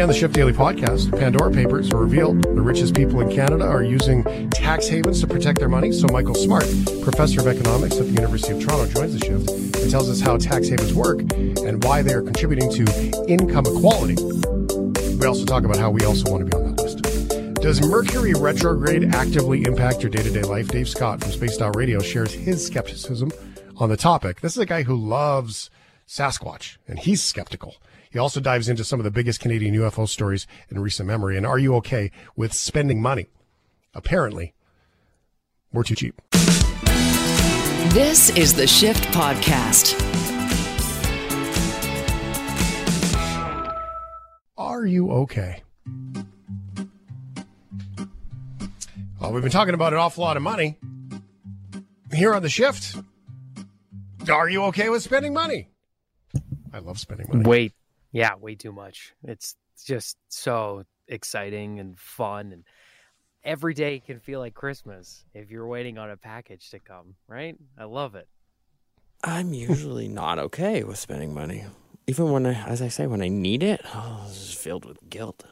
Today on the Shift Daily podcast, Pandora Papers revealed the richest people in Canada are using tax havens to protect their money. So Michael Smart, professor of economics at the University of Toronto, joins the shift and tells us how tax havens work and why they are contributing to income equality. We also talk about how we also want to be on that list. Does Mercury retrograde actively impact your day to day life? Dave Scott from Spaced Out Radio shares his skepticism on the topic. This is a guy who loves Sasquatch, and he's skeptical. He also dives into some of the biggest Canadian UFO stories in recent memory. And are you okay with spending money? Apparently, we're too cheap. This is the Shift Podcast. Are you okay? Well, we've been talking about an awful lot of money here on the shift. Are you okay with spending money? I love spending money. Wait, yeah, way too much. It's just so exciting and fun and every day can feel like Christmas if you're waiting on a package to come, right? I love it. I'm usually not okay with spending money. Even when I, as I say, when I need it, oh, this is filled with guilt.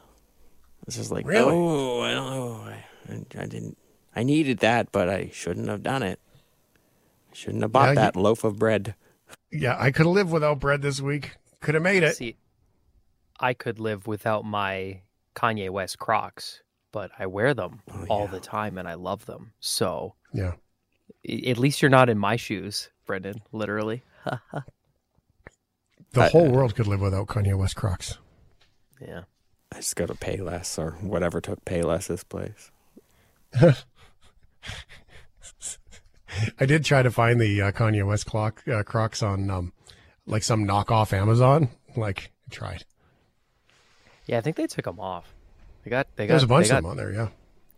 This is like, Really? oh, I don't know. I, I didn't, I needed that, but I shouldn't have done it. I shouldn't have bought Yeah, you- that loaf of bread. Yeah, I could have lived without bread this week. Could have made it. See, I could live without my Kanye West Crocs, but I wear them Oh, all yeah. the time and I love them. So Yeah. at least you're not in my shoes, Brendan, literally. The I- whole world could live without Kanye West Crocs. Yeah. I just go to Payless or whatever took Payless's place. I did try to find the uh, Kanye West clock, uh, Crocs on um, like some knockoff Amazon. Like, I tried. Yeah, I think they took them off. They got they got There's a bunch of them on there. Yeah,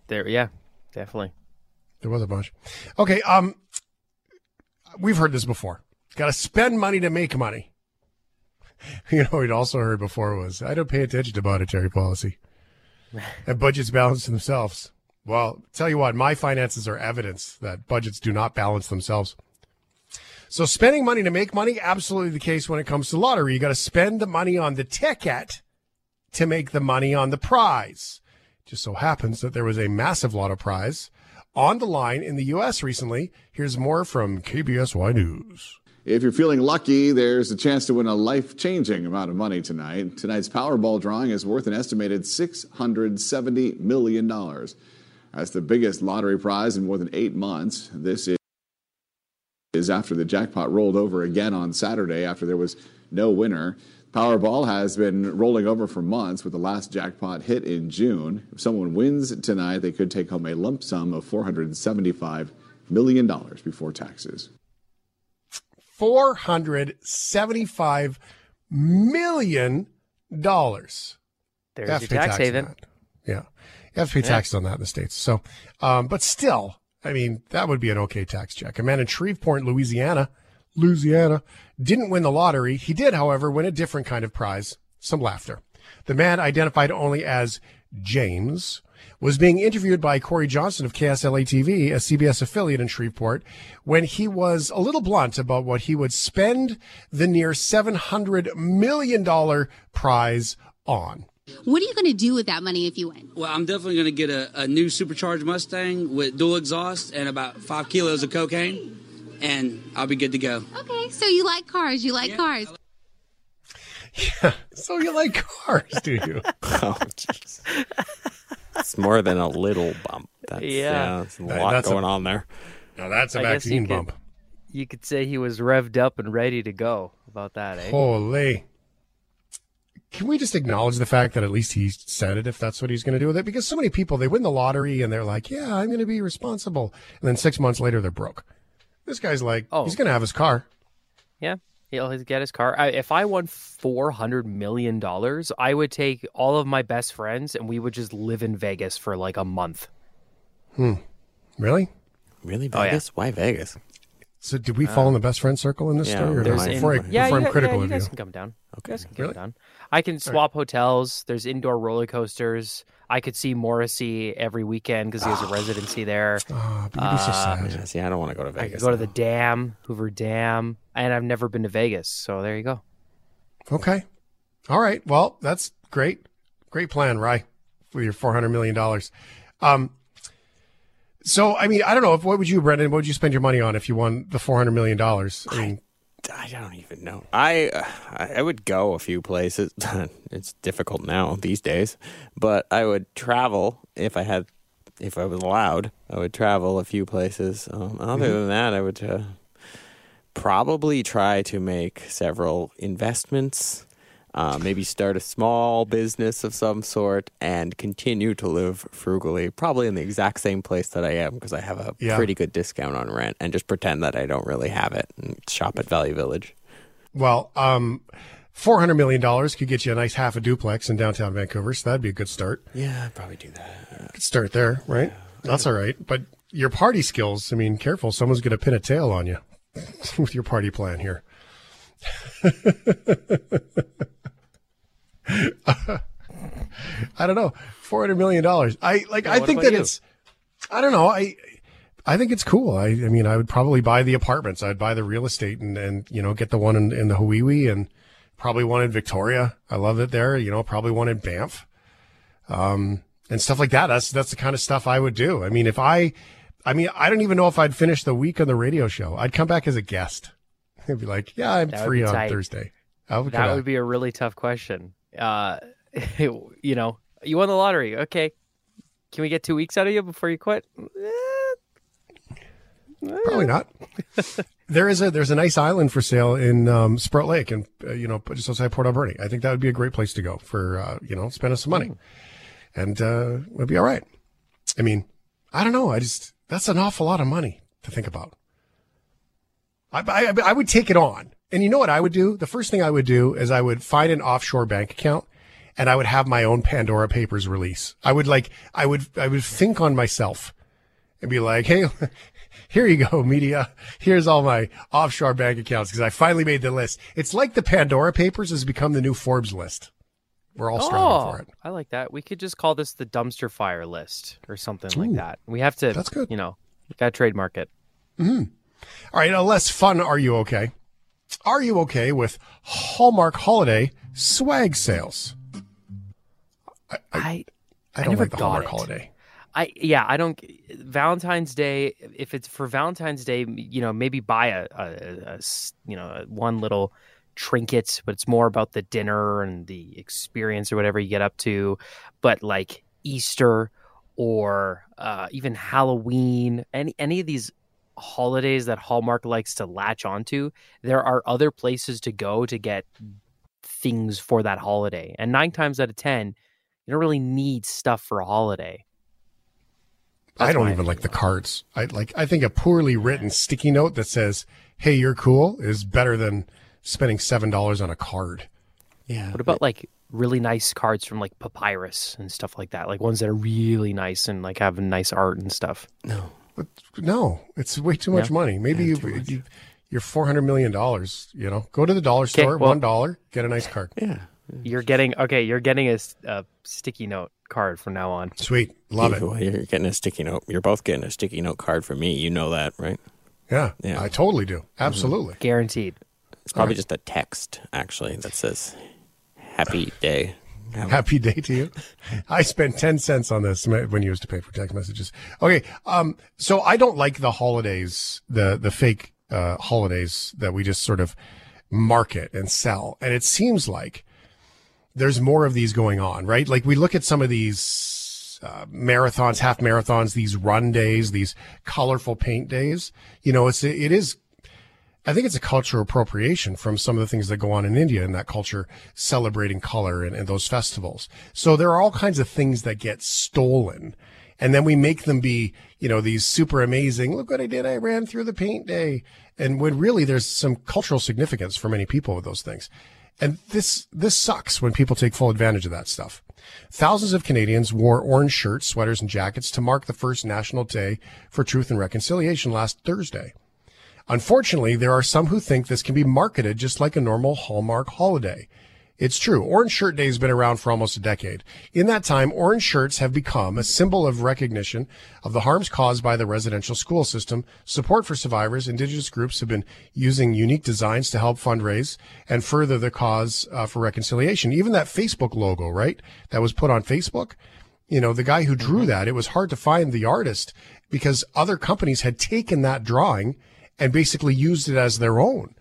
There, yeah, definitely. there was a bunch. Okay, um, we've heard this before. Got to spend money to make money. You know, we'd also heard before was I don't pay attention to monetary policy, and budgets balance themselves. Well, tell you what, my finances are evidence that budgets do not balance themselves. So spending money to make money, absolutely the case when it comes to lottery. You got to spend the money on the ticket to make the money on the prize. Just so happens that there was a massive lotto prize on the line in the U.S. recently. Here's more from KBSY News. If you're feeling lucky, there's a chance to win a life changing amount of money tonight. Tonight's Powerball drawing is worth an estimated $670 million. That's the biggest lottery prize in more than eight months. This is is after the jackpot rolled over again on Saturday after there was no winner. Powerball has been rolling over for months with the last jackpot hit in June. If someone wins tonight, they could take home a lump sum of $475 million before taxes. Four hundred seventy-five million dollars. There's You have your to pay tax tax on haven. that. Yeah, you have to pay taxes on that in the states. So, um, but still, I mean, that would be an okay tax check. A man in Shreveport, Louisiana, Louisiana, didn't win the lottery. He did, however, win a different kind of prize. Some laughter. The man, identified only as James, was being interviewed by Corey Johnson of KSLA TV, a CBS affiliate in Shreveport, when he was a little blunt about what he would spend the near $700 million prize on. What are you going to do with that money if you win? Well, I'm definitely going to get a, a new supercharged Mustang with dual exhaust and about five kilos of cocaine, and I'll be good to go. Okay, so you like cars. You like cars. Yeah. So you like cars, do you? Oh, jeez. it's more than a little bump. That's, Yeah. yeah, there's a lot that's a- going on there. Now that's a I guess you vaccine could- bump. You could say he was revved up and ready to go about that, eh? Holy. Can we just acknowledge the fact that at least he said it if that's what he's going to do with it? Because so many people, they win the lottery and they're like, yeah, I'm going to be responsible. And then six months later, they're broke. This guy's like, Oh. he's going to have his car. Yeah, he'll get his car. I, if I won four hundred million dollars, I would take all of my best friends and we would just live in Vegas for like a month. Hmm. Really? Really, Oh, yeah. Vegas? Why Vegas? So did we fall in the best friend circle in this yeah, story? Or there's not? in- before I, Yeah, before I'm critical yeah, you of you. guys can come down. You guys can Really? come down. I can swap hotels. There's indoor roller coasters. I could see Morrissey every weekend because he has a residency there. Oh, but you'd be so sad. Yeah, see, I don't want to go to I Vegas. could go to the dam, Hoover Dam, and I've never been to Vegas. So there you go. Okay. All right. Well, that's great. Great plan, Rye, with your four hundred million dollars. Um, so I mean, I don't know. What would you, Brendan? What would you spend your money on if you won the four hundred million dollars? I mean, I don't even know. I uh, I would go a few places. it's difficult now these days, but I would travel if I had, if I was allowed. I would travel a few places. Um, other Mm-hmm. than that, I would uh, probably try to make several investments. Uh, maybe start a small business of some sort and continue to live frugally, probably in the exact same place that I am because I have a Yeah. pretty good discount on rent, and just pretend that I don't really have it and shop at Value Village. well, um, four hundred million dollars could get you a nice half a duplex in downtown Vancouver. So that'd be a good start. Yeah, I'd probably do that. Good start there, right? That's all right. But your party skills, I mean, careful. Someone's going to pin a tail on you with your party plan here. I don't know. Four hundred million dollars. I like. I think that you? it's. I don't know. I. I think it's cool. I. I mean, I would probably buy the apartments. I'd buy the real estate and and you know get the one in, in the Huiwi and probably one in Victoria. I love it there. You know, probably one in Banff um, and stuff like that. That's that's the kind of stuff I would do. I mean, if I, I mean, I don't even know if I'd finish the week on the radio show. I'd come back as a guest. I'd be like, yeah, I'm That free on tight. Thursday. I would That out. would be a really tough question. Uh, you know, you won the lottery. Okay, can we get two weeks out of you before you quit? Eh, Probably not. there is a there's a nice island for sale in um, Sproat Lake, and uh, you know, just outside Port Alberni. I think that would be a great place to go for uh, you know spending some money, and uh, it'd be all right. I mean, I don't know. I just that's an awful lot of money to think about. I, I, I would take it on. And you know what I would do? The first thing I would do is I would find an offshore bank account and I would have my own Pandora Papers release. I would like, I would, I would think on myself and be like, Hey, here you go, media. Here's all my offshore bank accounts because I finally made the list. It's like the Pandora Papers has become the new Forbes list. We're all striving Oh, for it. I like that. We could just call this the dumpster fire list or something Ooh, like that. We have to. that's good. You know, got to trademark it. Mm-hmm. All right, now less fun. Are you okay? Are you okay with Hallmark holiday swag sales? I I I don't never like the Hallmark it. holiday. I yeah, I don't. Valentine's Day. If it's for Valentine's Day, you know, maybe buy a, a, a you know one little trinket, but it's more about the dinner and the experience or whatever you get up to. But like Easter or uh, even Halloween, any any of these holidays that Hallmark likes to latch onto, there are other places to go to get things for that holiday. And nine times out of ten, you don't really need stuff for a holiday. I don't my even like the opinion. cards. I like. I think a poorly written sticky note that says "Hey, you're cool" is better than spending seven dollars on a card. Yeah. What about like really nice cards from like Papyrus and stuff like that? Like ones that are really nice and like have nice art and stuff. no? But no, it's way too much Yeah. money. Maybe you, you you're four hundred million dollars. You know, go to the dollar store, well- one dollar, get a nice card. Yeah. You're getting okay. You're getting a sticky note card from now on. Sweet, love it. Well, You're getting a sticky note. You're both getting a sticky note card from me. You know that, right? Yeah, Yeah. I totally do. Absolutely. Guaranteed. It's probably just a text actually that says "Happy Day." Happy day to you. I spent 10 cents on this when you used to pay for text messages. Okay. Um, so I don't like the holidays, the, the fake, uh, holidays that we just sort of market and sell. And it seems like there's more of these going on, right? Like we look at some of these, uh, marathons, half marathons, these run days, these colorful paint days. You know, it's, it is I think it's a cultural appropriation from some of the things that go on in India in that culture celebrating color and, and those festivals. So there are all kinds of things that get stolen. And then we make them be, you know, these super amazing, look what I did. I ran through the paint day. And when really there's some cultural significance for many people with those things. And this, this sucks when people take full advantage of that stuff. Thousands of Canadians wore orange shirts, sweaters, and jackets to mark the first National Day for Truth and Reconciliation last Thursday. Unfortunately, there are some who think this can be marketed just like a normal Hallmark holiday. It's true. Orange Shirt Day has been around for almost a decade. In that time, orange shirts have become a symbol of recognition of the harms caused by the residential school system. Support for survivors, indigenous groups have been using unique designs to help fundraise and further the cause uh, for reconciliation. Even that Facebook logo, right? That was put on Facebook. You know, the guy who drew that, it was hard to find the artist because other companies had taken that drawing and basically used it as their own.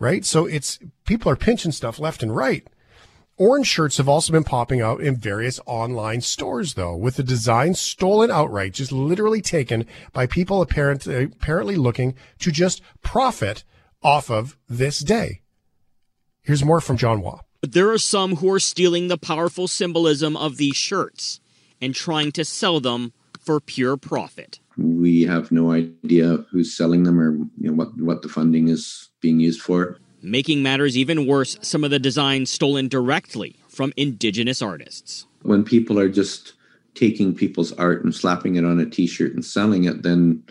Right. So it's people are pinching stuff left and right. Orange shirts have also been popping out in various online stores, though, with the design stolen outright, just literally taken by people apparent, apparently looking to just profit off of this day. Here's more from John Hua. But there are some who are stealing the powerful symbolism of these shirts and trying to sell them for pure profit. We have no idea who's selling them or you know, what, what the funding is being used for. Making matters even worse, some of the designs stolen directly from indigenous artists. When people are just taking people's art and slapping it on a t-shirt and selling it, then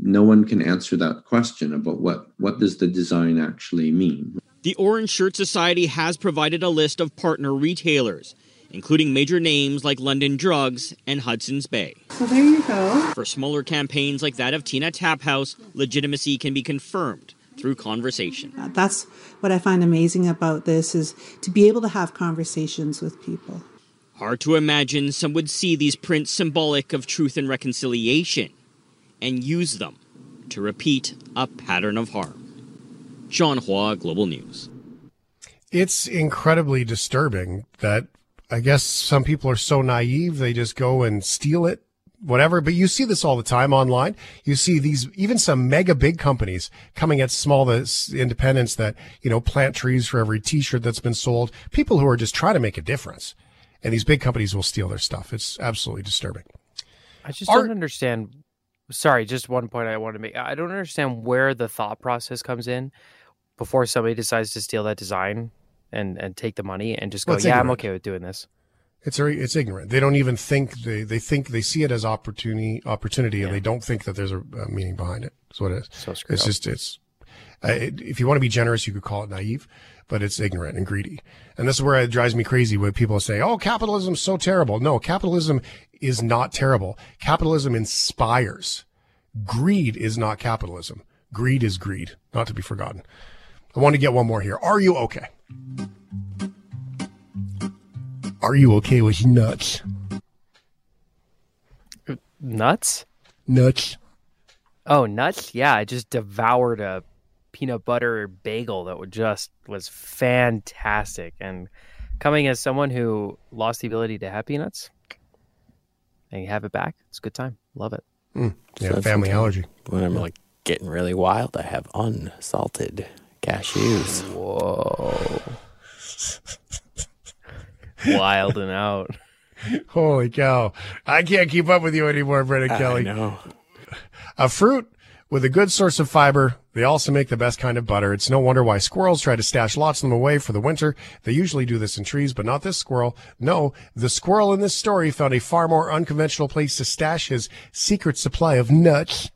no one can answer that question about what, what does the design actually mean. The Orange Shirt Society has provided a list of partner retailers, including major names like London Drugs and Hudson's Bay. So there you go. For smaller campaigns like that of Tina Tap House, legitimacy can be confirmed through conversation. That's what I find amazing about this is to be able to have conversations with people. Hard to imagine some would see these prints symbolic of truth and reconciliation and use them to repeat a pattern of harm. John Hua, Global News. It's incredibly disturbing that I guess some people are so naive they just go and steal it whatever. But you see this all the time online. You see these, even some mega big companies coming at small the independents that, you know, plant trees for every t-shirt that's been sold. People who are just trying to make a difference. And these big companies will steal their stuff. It's absolutely disturbing. I just don't understand. Sorry, just one point I want to make. I don't understand where the thought process comes in before somebody decides to steal that design and, and take the money and just go, well, yeah, ignorant. I'm okay with doing this. It's very, it's ignorant. They don't even think they, they think they see it as opportunity, opportunity, yeah. and they don't think that there's a, a, meaning behind it. That's what it is. So it's up. just, it's, uh, it, if you want to be generous, you could call it naive, but it's ignorant and greedy. And this is where it drives me crazy when people say, "Oh, capitalism's so terrible." No, capitalism is not terrible. Capitalism inspires. Greed is not capitalism. Greed is greed, not to be forgotten. I want to get one more here. Are you okay? Are you okay with nuts? Nuts? Nuts. Oh, nuts? Yeah, I just devoured a peanut butter bagel that just was fantastic. And coming as someone who lost the ability to have peanuts, and you have it back, it's a good time. Love it. Mm, yeah, so family allergy. When I'm like getting really wild, I have unsalted cashews. Whoa. Wild and out. Holy cow. I can't keep up with you anymore, Brendan Kelly. know. A fruit with a good source of fiber. They also make the best kind of butter. It's no wonder why squirrels try to stash lots of them away for the winter. They usually do this in trees, but not this squirrel. No, the squirrel in this story found a far more unconventional place to stash his secret supply of nuts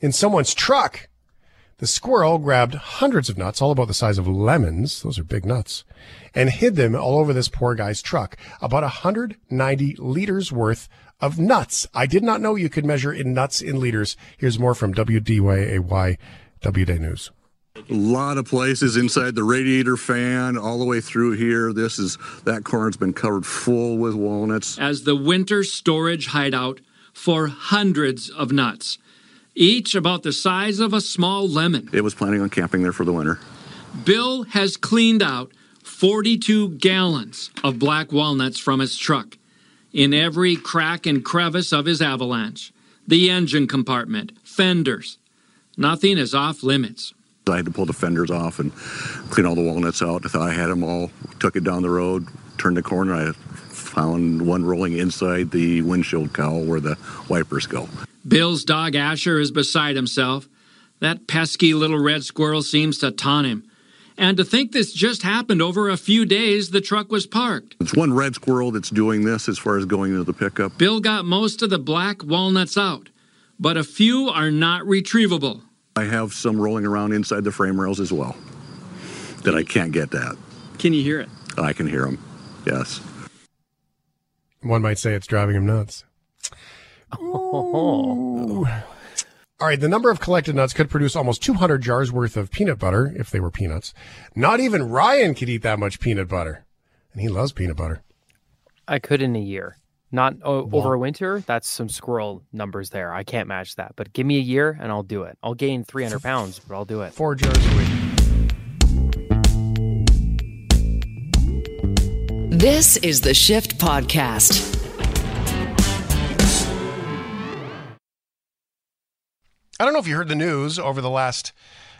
in someone's truck. The squirrel grabbed hundreds of nuts, all about the size of lemons. Those are big nuts and hid them all over this poor guy's truck. About 190 liters worth of nuts. I did not know you could measure in nuts in liters. Here's more from WDYAY WDay News. A lot of places inside the radiator fan, all the way through here. This is that corner's been covered full with walnuts. As the winter storage hideout for hundreds of nuts, each about the size of a small lemon. It was planning on camping there for the winter. Bill has cleaned out 42 gallons of black walnuts from his truck in every crack and crevice of his avalanche, the engine compartment, fenders. Nothing is off limits. I had to pull the fenders off and clean all the walnuts out. I thought I had them all, took it down the road, turned the corner. I found one rolling inside the windshield cowl where the wipers go. Bill's dog Asher is beside himself. That pesky little red squirrel seems to taunt him. And to think this just happened over a few days, the truck was parked. It's one red squirrel that's doing this as far as going into the pickup. Bill got most of the black walnuts out, but a few are not retrievable. I have some rolling around inside the frame rails as well that I can't get at. Can you hear it? I can hear them. Yes. One might say it's driving him nuts. Ooh. All right, the number of collected nuts could produce almost 200 jars worth of peanut butter if they were peanuts. Not even Ryan could eat that much peanut butter, and he loves peanut butter. I could in a year. Not o- over a winter. That's some squirrel numbers there. I can't match that. But give me a year and I'll do it. I'll gain 300 pounds, but I'll do it. Four jars a week. This is the Shift Podcast. I don't know if you heard the news over the last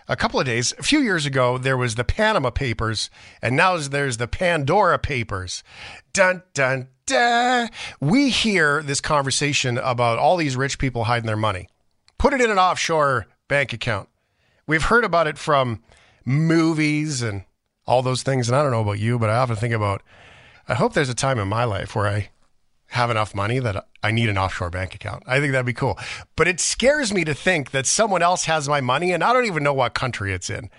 a couple of days. A few years ago, there was the Panama Papers, and now there's the Pandora Papers. Dun dun dun. We hear this conversation about all these rich people hiding their money. Put it in an offshore bank account. We've heard about it from movies and all those things. And I don't know about you, but I often think about I hope there's a time in my life where I have enough money that I need an offshore bank account. I think that'd be cool. But it scares me to think that someone else has my money and I don't even know what country it's in.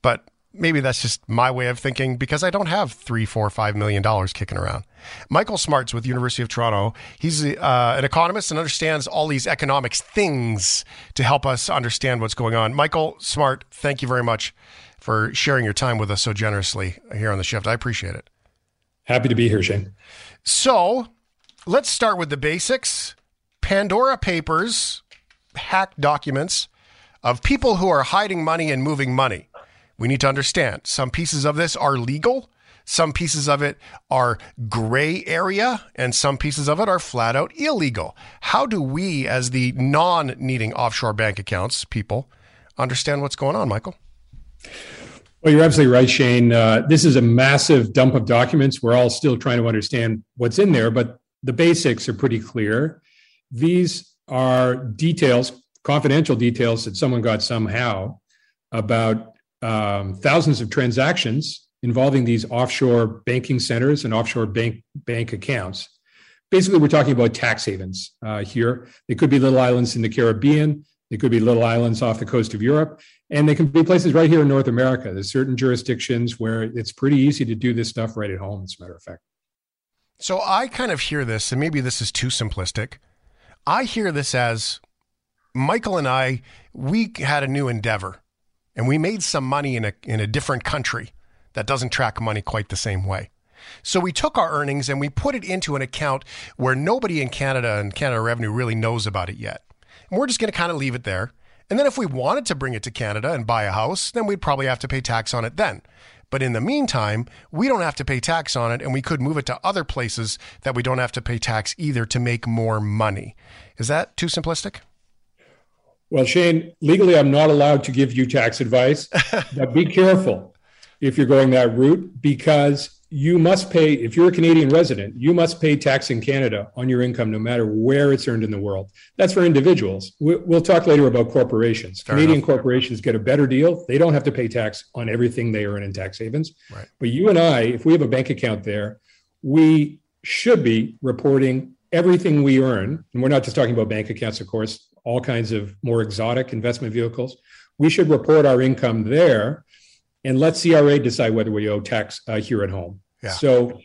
But maybe that's just my way of thinking because I don't have three, four, five million dollars kicking around. Michael Smarts with University of Toronto. He's uh, an economist and understands all these economics things to help us understand what's going on. Michael Smart, thank you very much for sharing your time with us so generously here on the shift. I appreciate it. Happy to be here, Shane. So let's start with the basics. Pandora Papers hacked documents of people who are hiding money and moving money. We need to understand some pieces of this are legal, some pieces of it are gray area, and some pieces of it are flat out illegal. How do we, as the non needing offshore bank accounts people, understand what's going on, Michael? Well, you're absolutely right, Shane. Uh, this is a massive dump of documents. We're all still trying to understand what's in there, but the basics are pretty clear. These are details, confidential details that someone got somehow about um, thousands of transactions involving these offshore banking centers and offshore bank bank accounts. Basically, we're talking about tax havens uh, here. They could be little islands in the Caribbean. They could be little islands off the coast of Europe, and they can be places right here in North America. There's certain jurisdictions where it's pretty easy to do this stuff right at home, as a matter of fact. So I kind of hear this, and maybe this is too simplistic. I hear this as Michael and I, we had a new endeavor and we made some money in a, in a different country that doesn't track money quite the same way. So we took our earnings and we put it into an account where nobody in Canada and Canada Revenue really knows about it yet. And we're just going to kind of leave it there. And then if we wanted to bring it to Canada and buy a house, then we'd probably have to pay tax on it then. But in the meantime, we don't have to pay tax on it and we could move it to other places that we don't have to pay tax either to make more money. Is that too simplistic? Well, Shane, legally, I'm not allowed to give you tax advice, but be careful if you're going that route because you must pay, if you're a Canadian resident, you must pay tax in Canada on your income no matter where it's earned in the world. That's for individuals. We'll talk later about corporations. Fair Canadian enough. corporations get a better deal. They don't have to pay tax on everything they earn in tax havens. Right. But you and I, if we have a bank account there, we should be reporting everything we earn. And we're not just talking about bank accounts, of course, all kinds of more exotic investment vehicles. We should report our income there and let CRA decide whether we owe tax uh, here at home. Yeah. So,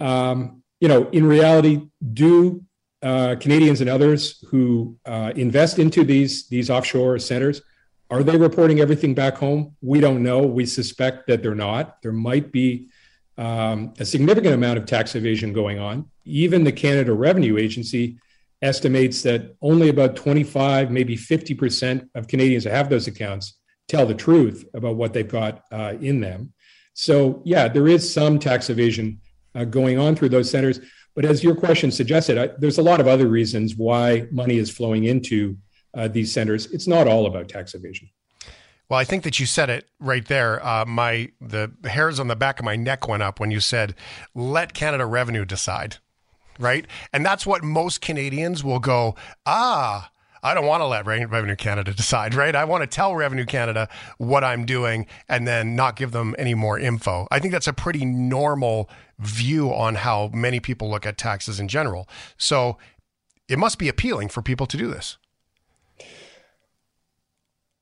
um, you know, in reality, do uh, Canadians and others who uh, invest into these these offshore centers are they reporting everything back home? We don't know. We suspect that they're not. There might be um, a significant amount of tax evasion going on. Even the Canada Revenue Agency estimates that only about 25, maybe 50% of Canadians who have those accounts tell the truth about what they've got uh, in them. So, yeah, there is some tax evasion uh, going on through those centers. But as your question suggested, I, there's a lot of other reasons why money is flowing into uh, these centers. It's not all about tax evasion. Well, I think that you said it right there. Uh, my the hairs on the back of my neck went up when you said, "Let Canada Revenue decide." Right, and that's what most Canadians will go. Ah, I don't want to let Revenue Canada decide, right? I want to tell Revenue Canada what I'm doing and then not give them any more info. I think that's a pretty normal view on how many people look at taxes in general. So it must be appealing for people to do this.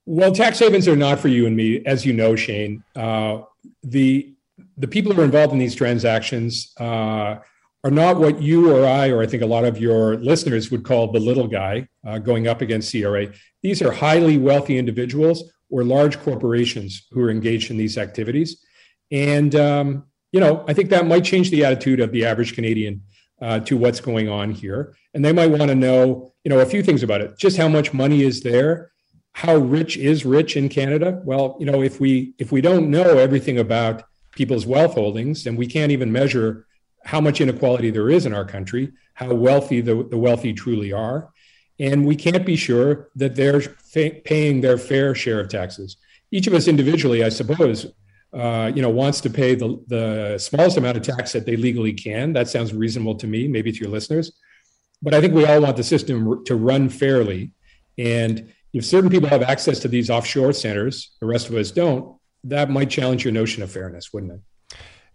Well, tax havens are not for you and me, as you know, Shane. Uh, the the people who are involved in these transactions uh, are not what you or I, or I think a lot of your listeners would call the little guy uh, going up against CRA. These are highly wealthy individuals or large corporations who are engaged in these activities. And, um, you know, I think that might change the attitude of the average Canadian uh, to what's going on here. And they might want to know, you know, a few things about it. Just how much money is there? How rich is rich in Canada? Well, you know, if we if we don't know everything about people's wealth holdings, and we can't even measure how much inequality there is in our country, how wealthy the, the wealthy truly are, and we can't be sure that they're fa- paying their fair share of taxes. Each of us individually, I suppose, uh, you know, wants to pay the, the smallest amount of tax that they legally can. That sounds reasonable to me, maybe to your listeners. But I think we all want the system to run fairly. And if certain people have access to these offshore centers, the rest of us don't, that might challenge your notion of fairness, wouldn't it?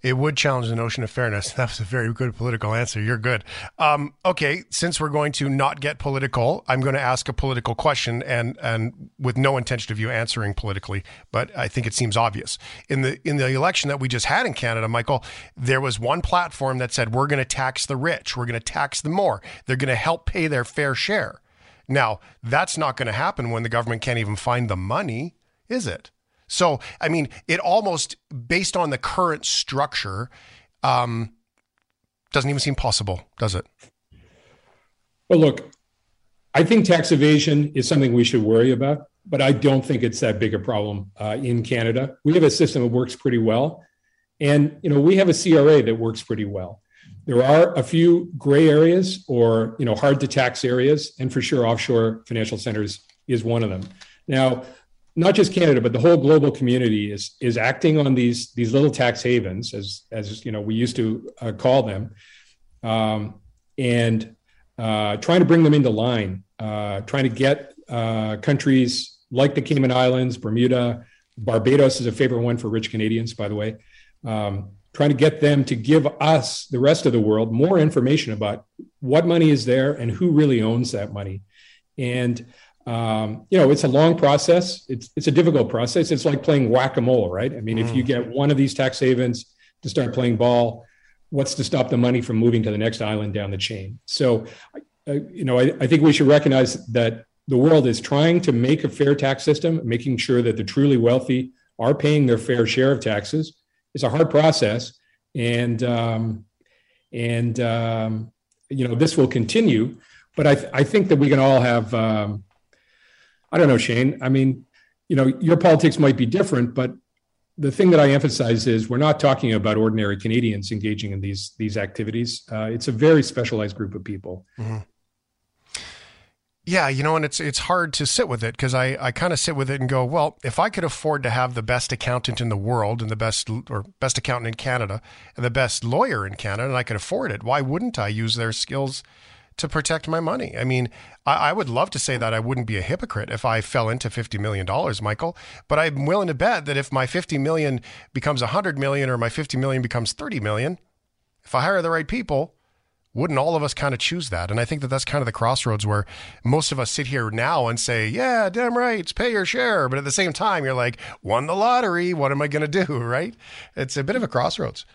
It would challenge the notion of fairness. That was a very good political answer. You're good. Um, okay, since we're going to not get political, I'm going to ask a political question, and and with no intention of you answering politically, but I think it seems obvious. In the in the election that we just had in Canada, Michael, there was one platform that said we're going to tax the rich, we're going to tax them more, they're going to help pay their fair share. Now, that's not going to happen when the government can't even find the money, is it? So, I mean, it almost, based on the current structure, um, doesn't even seem possible, does it? Well, look, I think tax evasion is something we should worry about, but I don't think it's that big a problem uh, in Canada. We have a system that works pretty well. And, you know, we have a CRA that works pretty well. There are a few gray areas or, you know, hard to tax areas. And for sure, offshore financial centers is one of them. Now, not just Canada, but the whole global community is is acting on these these little tax havens, as as you know we used to uh, call them, um, and uh, trying to bring them into line, uh, trying to get uh, countries like the Cayman Islands, Bermuda, Barbados is a favorite one for rich Canadians, by the way. Um, trying to get them to give us, the rest of the world, more information about what money is there and who really owns that money, and um, you know, it's a long process. It's it's a difficult process. It's like playing whack a mole, right? I mean, mm. if you mm. get one of these tax havens to start playing ball, what's to stop the money from moving to the next island down the chain? So, uh, you know, I, I think we should recognize that the world is trying to make a fair tax system, making sure that the truly wealthy are paying their fair share of taxes. It's a hard process, and um, and um, you know this will continue. But I, th- I think that we can all have um, I don't know, Shane. I mean, you know, your politics might be different, but the thing that I emphasize is we're not talking about ordinary Canadians engaging in these these activities. Uh, it's a very specialized group of people. Mm-hmm. Yeah, you know, and it's it's hard to sit with it because I, I kind of sit with it and go, well, if I could afford to have the best accountant in the world and the best or best accountant in Canada and the best lawyer in Canada, and I could afford it, why wouldn't I use their skills to protect my money. I mean, I, I, would love to say that I wouldn't be a hypocrite if I fell into fifty million dollars, Michael. But I'm willing to bet that if my fifty million becomes a hundred million or my fifty million becomes thirty million, if I hire the right people, wouldn't all of us kind of choose that? And I think that that's kind of the crossroads where most of us sit here now and say, "Yeah, damn right, pay your share," but at the same time, you're like, "Won the lottery. What am I going to do?" Right? It's a bit of a crossroads.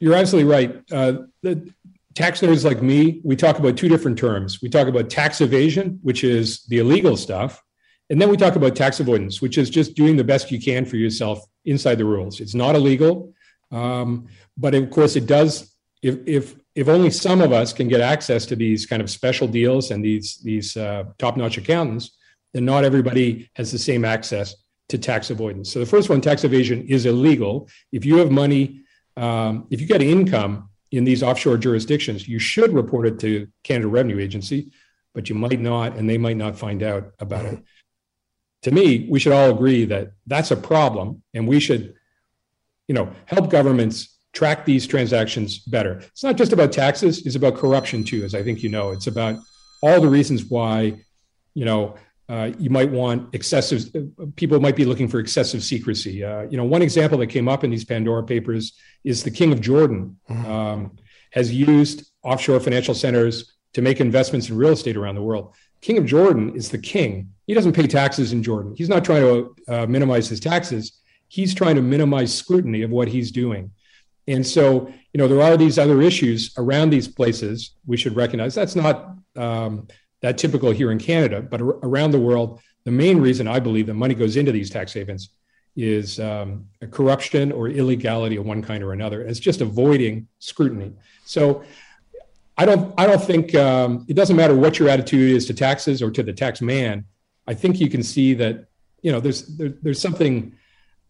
You're absolutely right. Uh, the, tax nerds like me, we talk about two different terms. We talk about tax evasion, which is the illegal stuff. And then we talk about tax avoidance, which is just doing the best you can for yourself inside the rules. It's not illegal. Um, but of course, it does. If, if, if only some of us can get access to these kind of special deals and these, these uh, top notch accountants, then not everybody has the same access to tax avoidance. So the first one, tax evasion, is illegal. If you have money, um, if you get income in these offshore jurisdictions, you should report it to Canada Revenue Agency, but you might not, and they might not find out about it. To me, we should all agree that that's a problem, and we should, you know, help governments track these transactions better. It's not just about taxes; it's about corruption too, as I think you know. It's about all the reasons why, you know, uh, you might want excessive. People might be looking for excessive secrecy. Uh, you know, one example that came up in these Pandora papers is the King of Jordan mm-hmm. um, has used offshore financial centers to make investments in real estate around the world. King of Jordan is the king. He doesn't pay taxes in Jordan. He's not trying to uh, minimize his taxes. He's trying to minimize scrutiny of what he's doing. And so, you know, there are these other issues around these places we should recognize. That's not um, that typical here in Canada, but ar- around the world, the main reason I believe that money goes into these tax havens is um, corruption or illegality of one kind or another. It's just avoiding scrutiny. So I don't I don't think um, it doesn't matter what your attitude is to taxes or to the tax man. I think you can see that you know there's there, there's something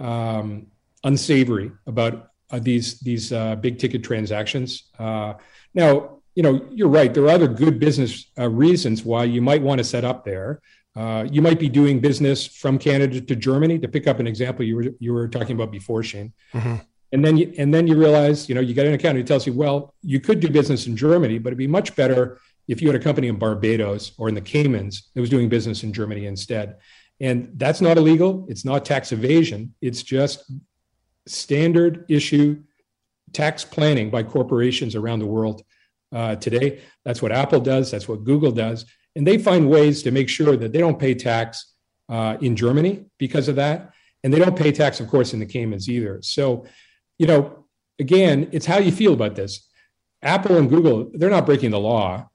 um, unsavory about uh, these these uh, big ticket transactions. Uh, now you know you're right. There are other good business uh, reasons why you might want to set up there. Uh, you might be doing business from Canada to Germany. To pick up an example you were you were talking about before, Shane. Mm-hmm. And then you, and then you realize, you know, you get an accountant who tells you, well, you could do business in Germany, but it'd be much better if you had a company in Barbados or in the Caymans that was doing business in Germany instead. And that's not illegal. It's not tax evasion. It's just standard issue tax planning by corporations around the world uh, today. That's what Apple does. That's what Google does. And they find ways to make sure that they don't pay tax uh, in Germany because of that. And they don't pay tax, of course, in the Caymans either. So you know, again, it's how you feel about this. Apple and Google, they're not breaking the law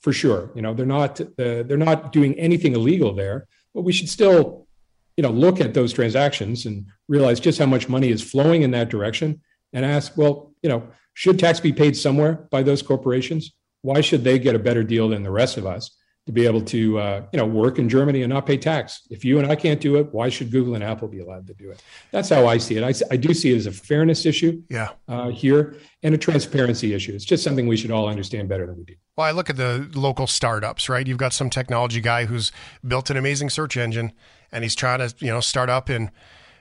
for sure. You know, they're not uh, they're not doing anything illegal there. But we should still, you know, look at those transactions and realize just how much money is flowing in that direction, and ask, well, you know, should tax be paid somewhere by those corporations? Why should they get a better deal than the rest of us? to be able to uh, you know work in Germany and not pay tax. If you and I can't do it, why should Google and Apple be allowed to do it? That's how I see it. I, I do see it as a fairness issue yeah. uh, here and a transparency issue. It's just something we should all understand better than we do. Well, I look at the local startups, right? You've got some technology guy who's built an amazing search engine and he's trying to you know start up in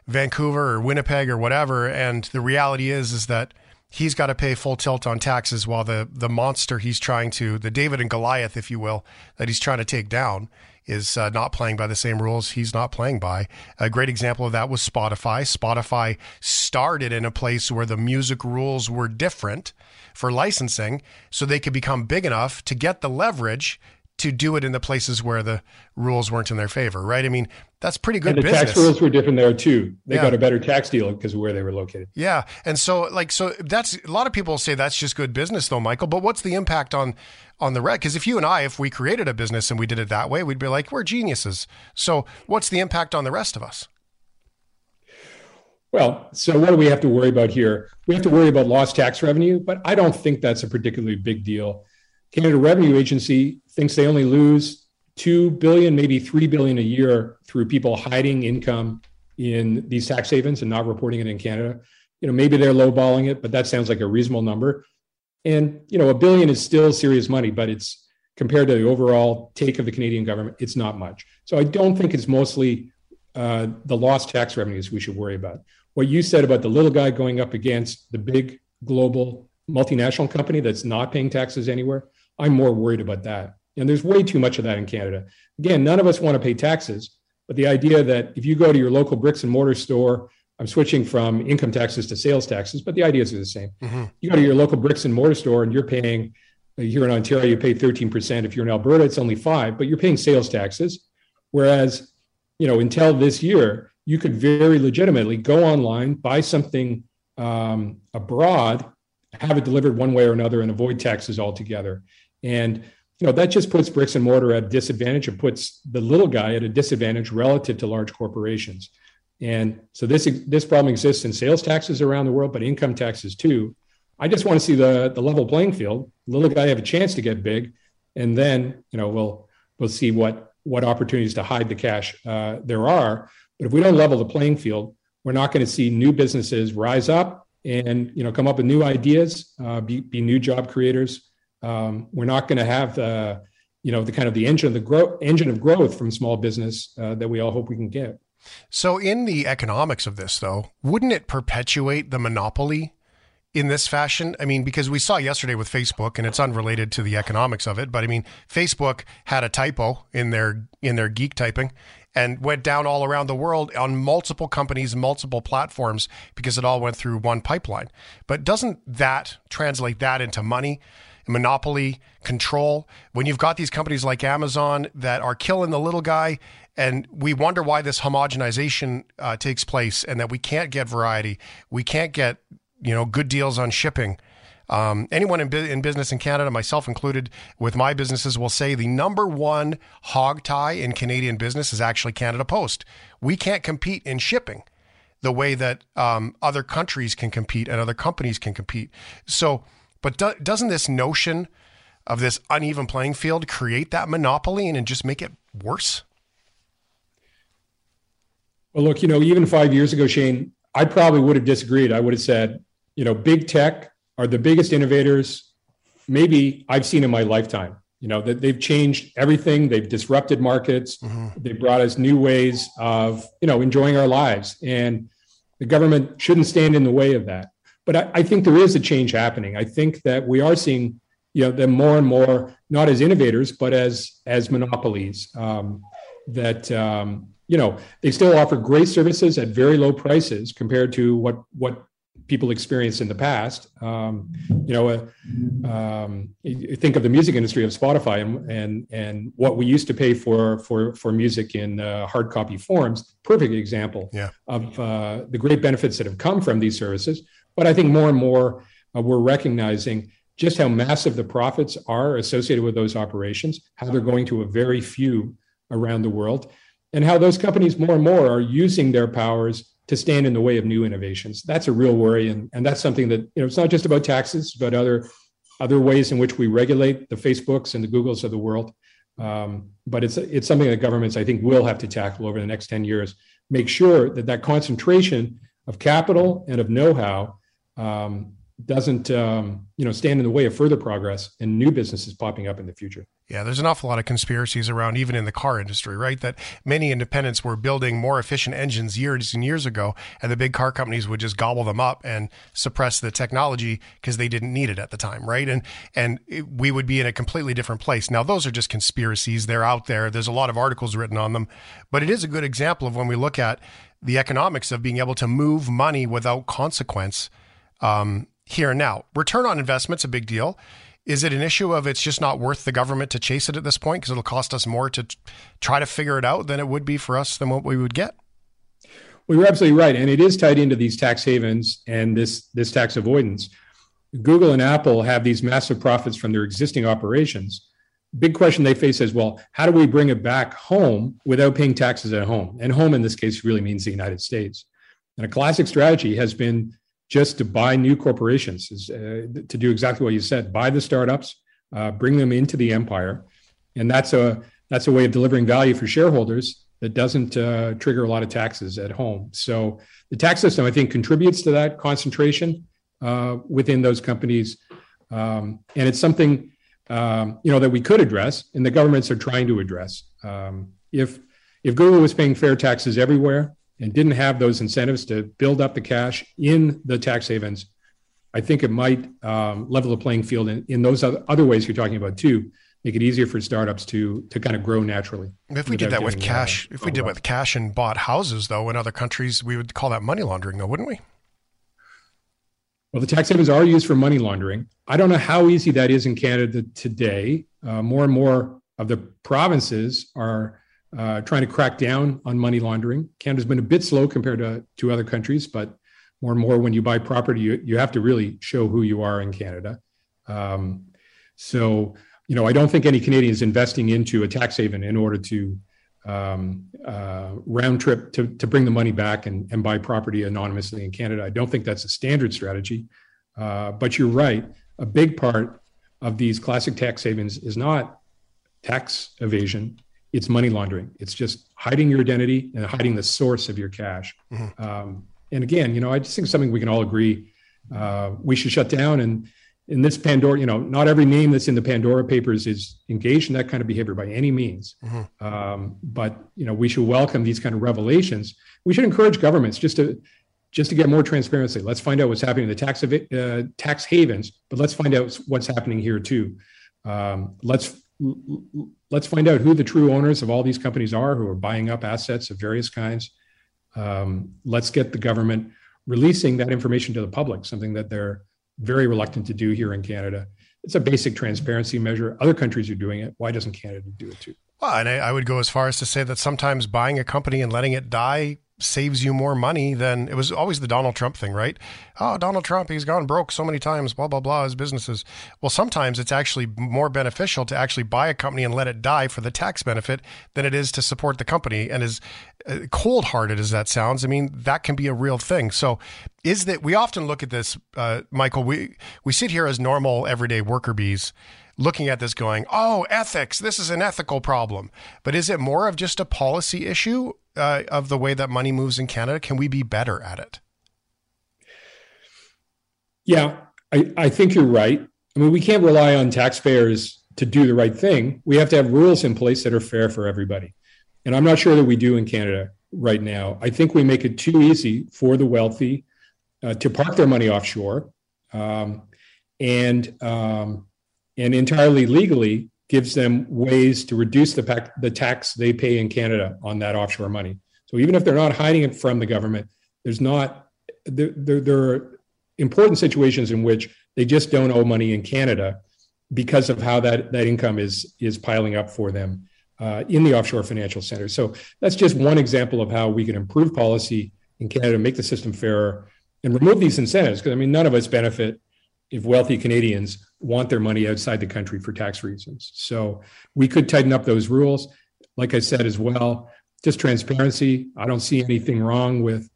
Vancouver or Winnipeg or whatever. And the reality is is that he's got to pay full tilt on taxes while the the monster he's trying to the David and Goliath, if you will, that he's trying to take down is uh, not playing by the same rules he's not playing by. A great example of that was Spotify. Spotify started in a place where the music rules were different for licensing so they could become big enough to get the leverage to do it in the places where the rules weren't in their favor, right? I mean, that's pretty good and the business. tax rules were different there too. They Yeah. got a better tax deal because of where they were located. Yeah. And so like so that's a lot of people say that's just good business though, Michael, but what's the impact on on the rest? Because if you and I, if we created a business and we did it that way, we'd be like, we're geniuses. So what's the impact on the rest of us? Well, so what do we have to worry about here? We have to worry about lost tax revenue, but I don't think that's a particularly big deal. Canada Revenue Agency thinks they only lose 2 billion, maybe 3 billion a year through people hiding income in these tax havens and not reporting it in Canada. You know, maybe they're lowballing it, but that sounds like a reasonable number. And, you know, a billion is still serious money, but it's compared to the overall take of the Canadian government, it's not much. So I don't think it's mostly uh, the lost tax revenues we should worry about. What you said about the little guy going up against the big global multinational company that's not paying taxes anywhere, I'm more worried about that. And there's way too much of that in Canada. Again, none of us want to pay taxes, but the idea that if you go to your local bricks and mortar store, I'm switching from income taxes to sales taxes, but the ideas are the same. You go to your local bricks and mortar store and you're paying, here in Ontario, you pay 13%. If you're in Alberta, it's only five, but you're paying sales taxes. Whereas, you know, until this year, you could very legitimately go online, buy something um, abroad, have it delivered one way or another, and avoid taxes altogether. And you know that just puts bricks and mortar at a disadvantage. and puts the little guy at a disadvantage relative to large corporations. And so this this problem exists in sales taxes around the world, but income taxes too. I just want to see the the level playing field. Little guy have a chance to get big, and then you know we'll we'll see what what opportunities to hide the cash uh, there are. But if we don't level the playing field, we're not going to see new businesses rise up and you know come up with new ideas, uh, be, be new job creators. Um, we're not going to have the you know the kind of the engine of the growth engine of growth from small business uh, that we all hope we can get. So, in the economics of this, though, wouldn't it perpetuate the monopoly in this fashion? I mean, because we saw yesterday with Facebook, and it's unrelated to the economics of it, but I mean, Facebook had a typo in their in their geek typing and went down all around the world on multiple companies, multiple platforms, because it all went through one pipeline. But doesn't that translate that into money? Monopoly control when you've got these companies like Amazon that are killing the little guy and we wonder why this homogenization uh, takes place and that we can't get variety we can't get you know, good deals on shipping. Um, anyone in, in business in Canada, myself included, with my businesses, will say the number one hog tie in Canadian business is actually Canada Post. We can't compete in shipping the way that um, other countries can compete and other companies can compete. So, but do- doesn't this notion of this uneven playing field create that monopoly and, and just make it worse? Well, look, you know, even five years ago, Shane, I probably would have disagreed. I would have said, you know, big tech are the biggest innovators maybe I've seen in my lifetime. You know, that they've changed everything. They've disrupted markets. Mm-hmm. They brought us new ways of, you know, enjoying our lives. And the government shouldn't stand in the way of that. But I, I think there is a change happening. I think that we are seeing, you know, them more and more not as innovators, but as as monopolies. Um, that um, you know they still offer great services at very low prices compared to what what people experienced in the past. Um, you know, uh, um, think of the music industry of Spotify and, and and what we used to pay for for for music in uh, hard copy forms. Perfect example yeah. of uh, the great benefits that have come from these services. But I think more and more uh, we're recognizing just how massive the profits are associated with those operations, how they're going to a very few around the world, and how those companies more and more are using their powers to stand in the way of new innovations. That's a real worry, and, and that's something that you know it's not just about taxes, but other other ways in which we regulate the Facebooks and the Googles of the world. Um, but it's it's something that governments I think will have to tackle over the next ten years. Make sure that that concentration of capital and of know-how um, doesn't um, you know stand in the way of further progress and new businesses popping up in the future. Yeah, there's an awful lot of conspiracies around, even in the car industry, right? That many independents were building more efficient engines years and years ago, and the big car companies would just gobble them up and suppress the technology because they didn't need it at the time, right? And and it, we would be in a completely different place. Now, those are just conspiracies; they're out there. There's a lot of articles written on them, but it is a good example of when we look at the economics of being able to move money without consequence. Um, here and now. Return on investment's a big deal. Is it an issue of it's just not worth the government to chase it at this point because it'll cost us more to try to figure it out than it would be for us than what we would get? Well, you're absolutely right, and it is tied into these tax havens and this this tax avoidance. Google and Apple have these massive profits from their existing operations. Big question they face is, well, how do we bring it back home without paying taxes at home? And home in this case really means the United States. And a classic strategy has been just to buy new corporations, is, uh, to do exactly what you said: buy the startups, uh, bring them into the empire, and that's a that's a way of delivering value for shareholders that doesn't uh, trigger a lot of taxes at home. So the tax system, I think, contributes to that concentration uh, within those companies, um, and it's something um, you know that we could address, and the governments are trying to address. Um, if if Google was paying fair taxes everywhere, and didn't have those incentives to build up the cash in the tax havens, I think it might um, level the playing field in, in those other ways you're talking about too. Make it easier for startups to to kind of grow naturally. If we did that with cash, if we did with cash and bought houses, though, in other countries, we would call that money laundering, though, wouldn't we? Well, the tax havens are used for money laundering. I don't know how easy that is in Canada today. Uh, more and more of the provinces are uh, trying to crack down on money laundering. Canada's been a bit slow compared to, to other countries, but more and more when you buy property, you, you have to really show who you are in Canada. Um, so, you know, I don't think any Canadian is investing into a tax haven in order to um, uh, round trip to, to bring the money back and, and buy property anonymously in Canada. I don't think that's a standard strategy. Uh, but you're right. A big part of these classic tax havens is not tax evasion, it's money laundering. It's just hiding your identity and hiding the source of your cash. Mm-hmm. Um, and again, you know, I just think something we can all agree uh, we should shut down. And in this Pandora, you know, not every name that's in the Pandora Papers is engaged in that kind of behavior by any means. Mm-hmm. Um, but you know, we should welcome these kind of revelations. We should encourage governments just to just to get more transparency. Let's find out what's happening in the tax uh, tax havens, but let's find out what's happening here too. Um, let's let's find out who the true owners of all these companies are who are buying up assets of various kinds. Um, let's get the government releasing that information to the public, something that they're very reluctant to do here in Canada. It's a basic transparency measure. Other countries are doing it. Why doesn't Canada do it too? Well, and I, I would go as far as to say that sometimes buying a company and letting it die saves you more money than it was always the Donald Trump thing, right? Oh, Donald Trump, he's gone broke so many times, blah, blah, blah, his businesses. Well, sometimes it's actually more beneficial to actually buy a company and let it die for the tax benefit than it is to support the company. And as uh, cold hearted as that sounds, I mean, that can be a real thing. So, is that we often look at this, uh, Michael, we, we sit here as normal, everyday worker bees looking at this going, oh, ethics, this is an ethical problem. But is it more of just a policy issue uh, of the way that money moves in Canada? Can we be better at it? Yeah, I, I think you're right. I mean, we can't rely on taxpayers to do the right thing. We have to have rules in place that are fair for everybody. And I'm not sure that we do in Canada right now. I think we make it too easy for the wealthy uh, to park their money offshore um, and um, and entirely legally gives them ways to reduce the, pac- the tax they pay in Canada on that offshore money. So even if they're not hiding it from the government, there's not there, there, there are important situations in which they just don't owe money in Canada because of how that, that income is is piling up for them uh, in the offshore financial centers. So that's just one example of how we can improve policy in Canada, make the system fairer, and remove these incentives. Because I mean, none of us benefit if wealthy Canadians want their money outside the country for tax reasons. So we could tighten up those rules. Like I said as well, just transparency. I don't see anything wrong with.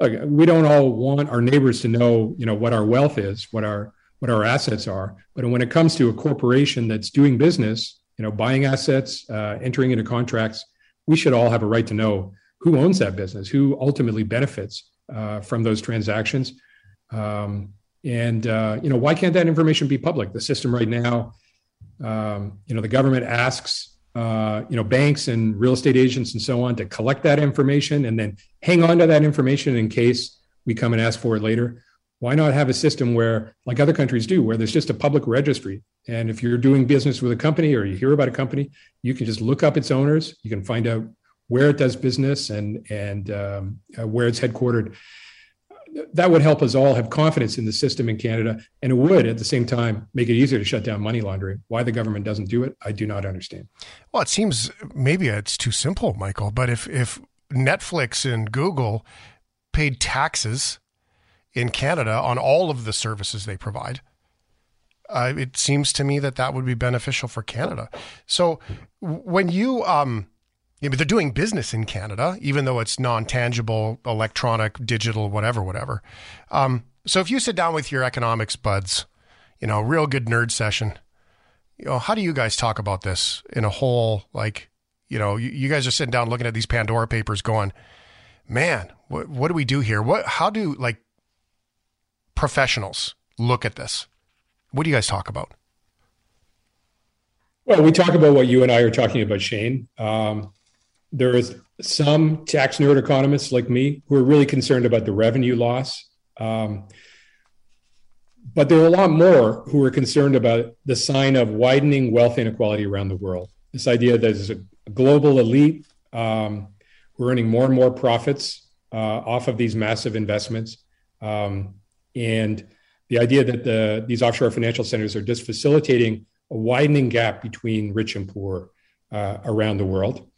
Like, we don't all want our neighbors to know, you know, what our wealth is, what our what our assets are. But when it comes to a corporation that's doing business, you know, buying assets, uh, entering into contracts, we should all have a right to know who owns that business, who ultimately benefits uh, from those transactions. Um, and uh, you know, why can't that information be public? The system right now, um, you know, the government asks uh, you know banks and real estate agents and so on to collect that information and then hang on to that information in case we come and ask for it later. Why not have a system where, like other countries do, where there's just a public registry, and if you're doing business with a company or you hear about a company, you can just look up its owners. You can find out where it does business and and um, uh, where it's headquartered that would help us all have confidence in the system in Canada, and it would at the same time make it easier to shut down money laundering. Why the government doesn't do it, I do not understand. Well, it seems maybe it's too simple, Michael. But if if Netflix and Google paid taxes in Canada on all of the services they provide, uh, it seems to me that that would be beneficial for Canada. So when you um, yeah, but they're doing business in Canada, even though it's non-tangible, electronic, digital, whatever, whatever. Um, so if you sit down with your economics buds, you know, real good nerd session, you know, how do you guys talk about this in a whole, like, you know, you, you guys are sitting down looking at these Pandora papers going, man, what, what do we do here? What, how do like professionals look at this? What do you guys talk about? Well, we talk about what you and I are talking about, Shane. Um, there is some tax nerd economists like me who are really concerned about the revenue loss. Um, but there are a lot more who are concerned about the sign of widening wealth inequality around the world. This idea that there's a global elite um, who are earning more and more profits uh, off of these massive investments. Um, and the idea that the, these offshore financial centers are just facilitating a widening gap between rich and poor uh, around the world.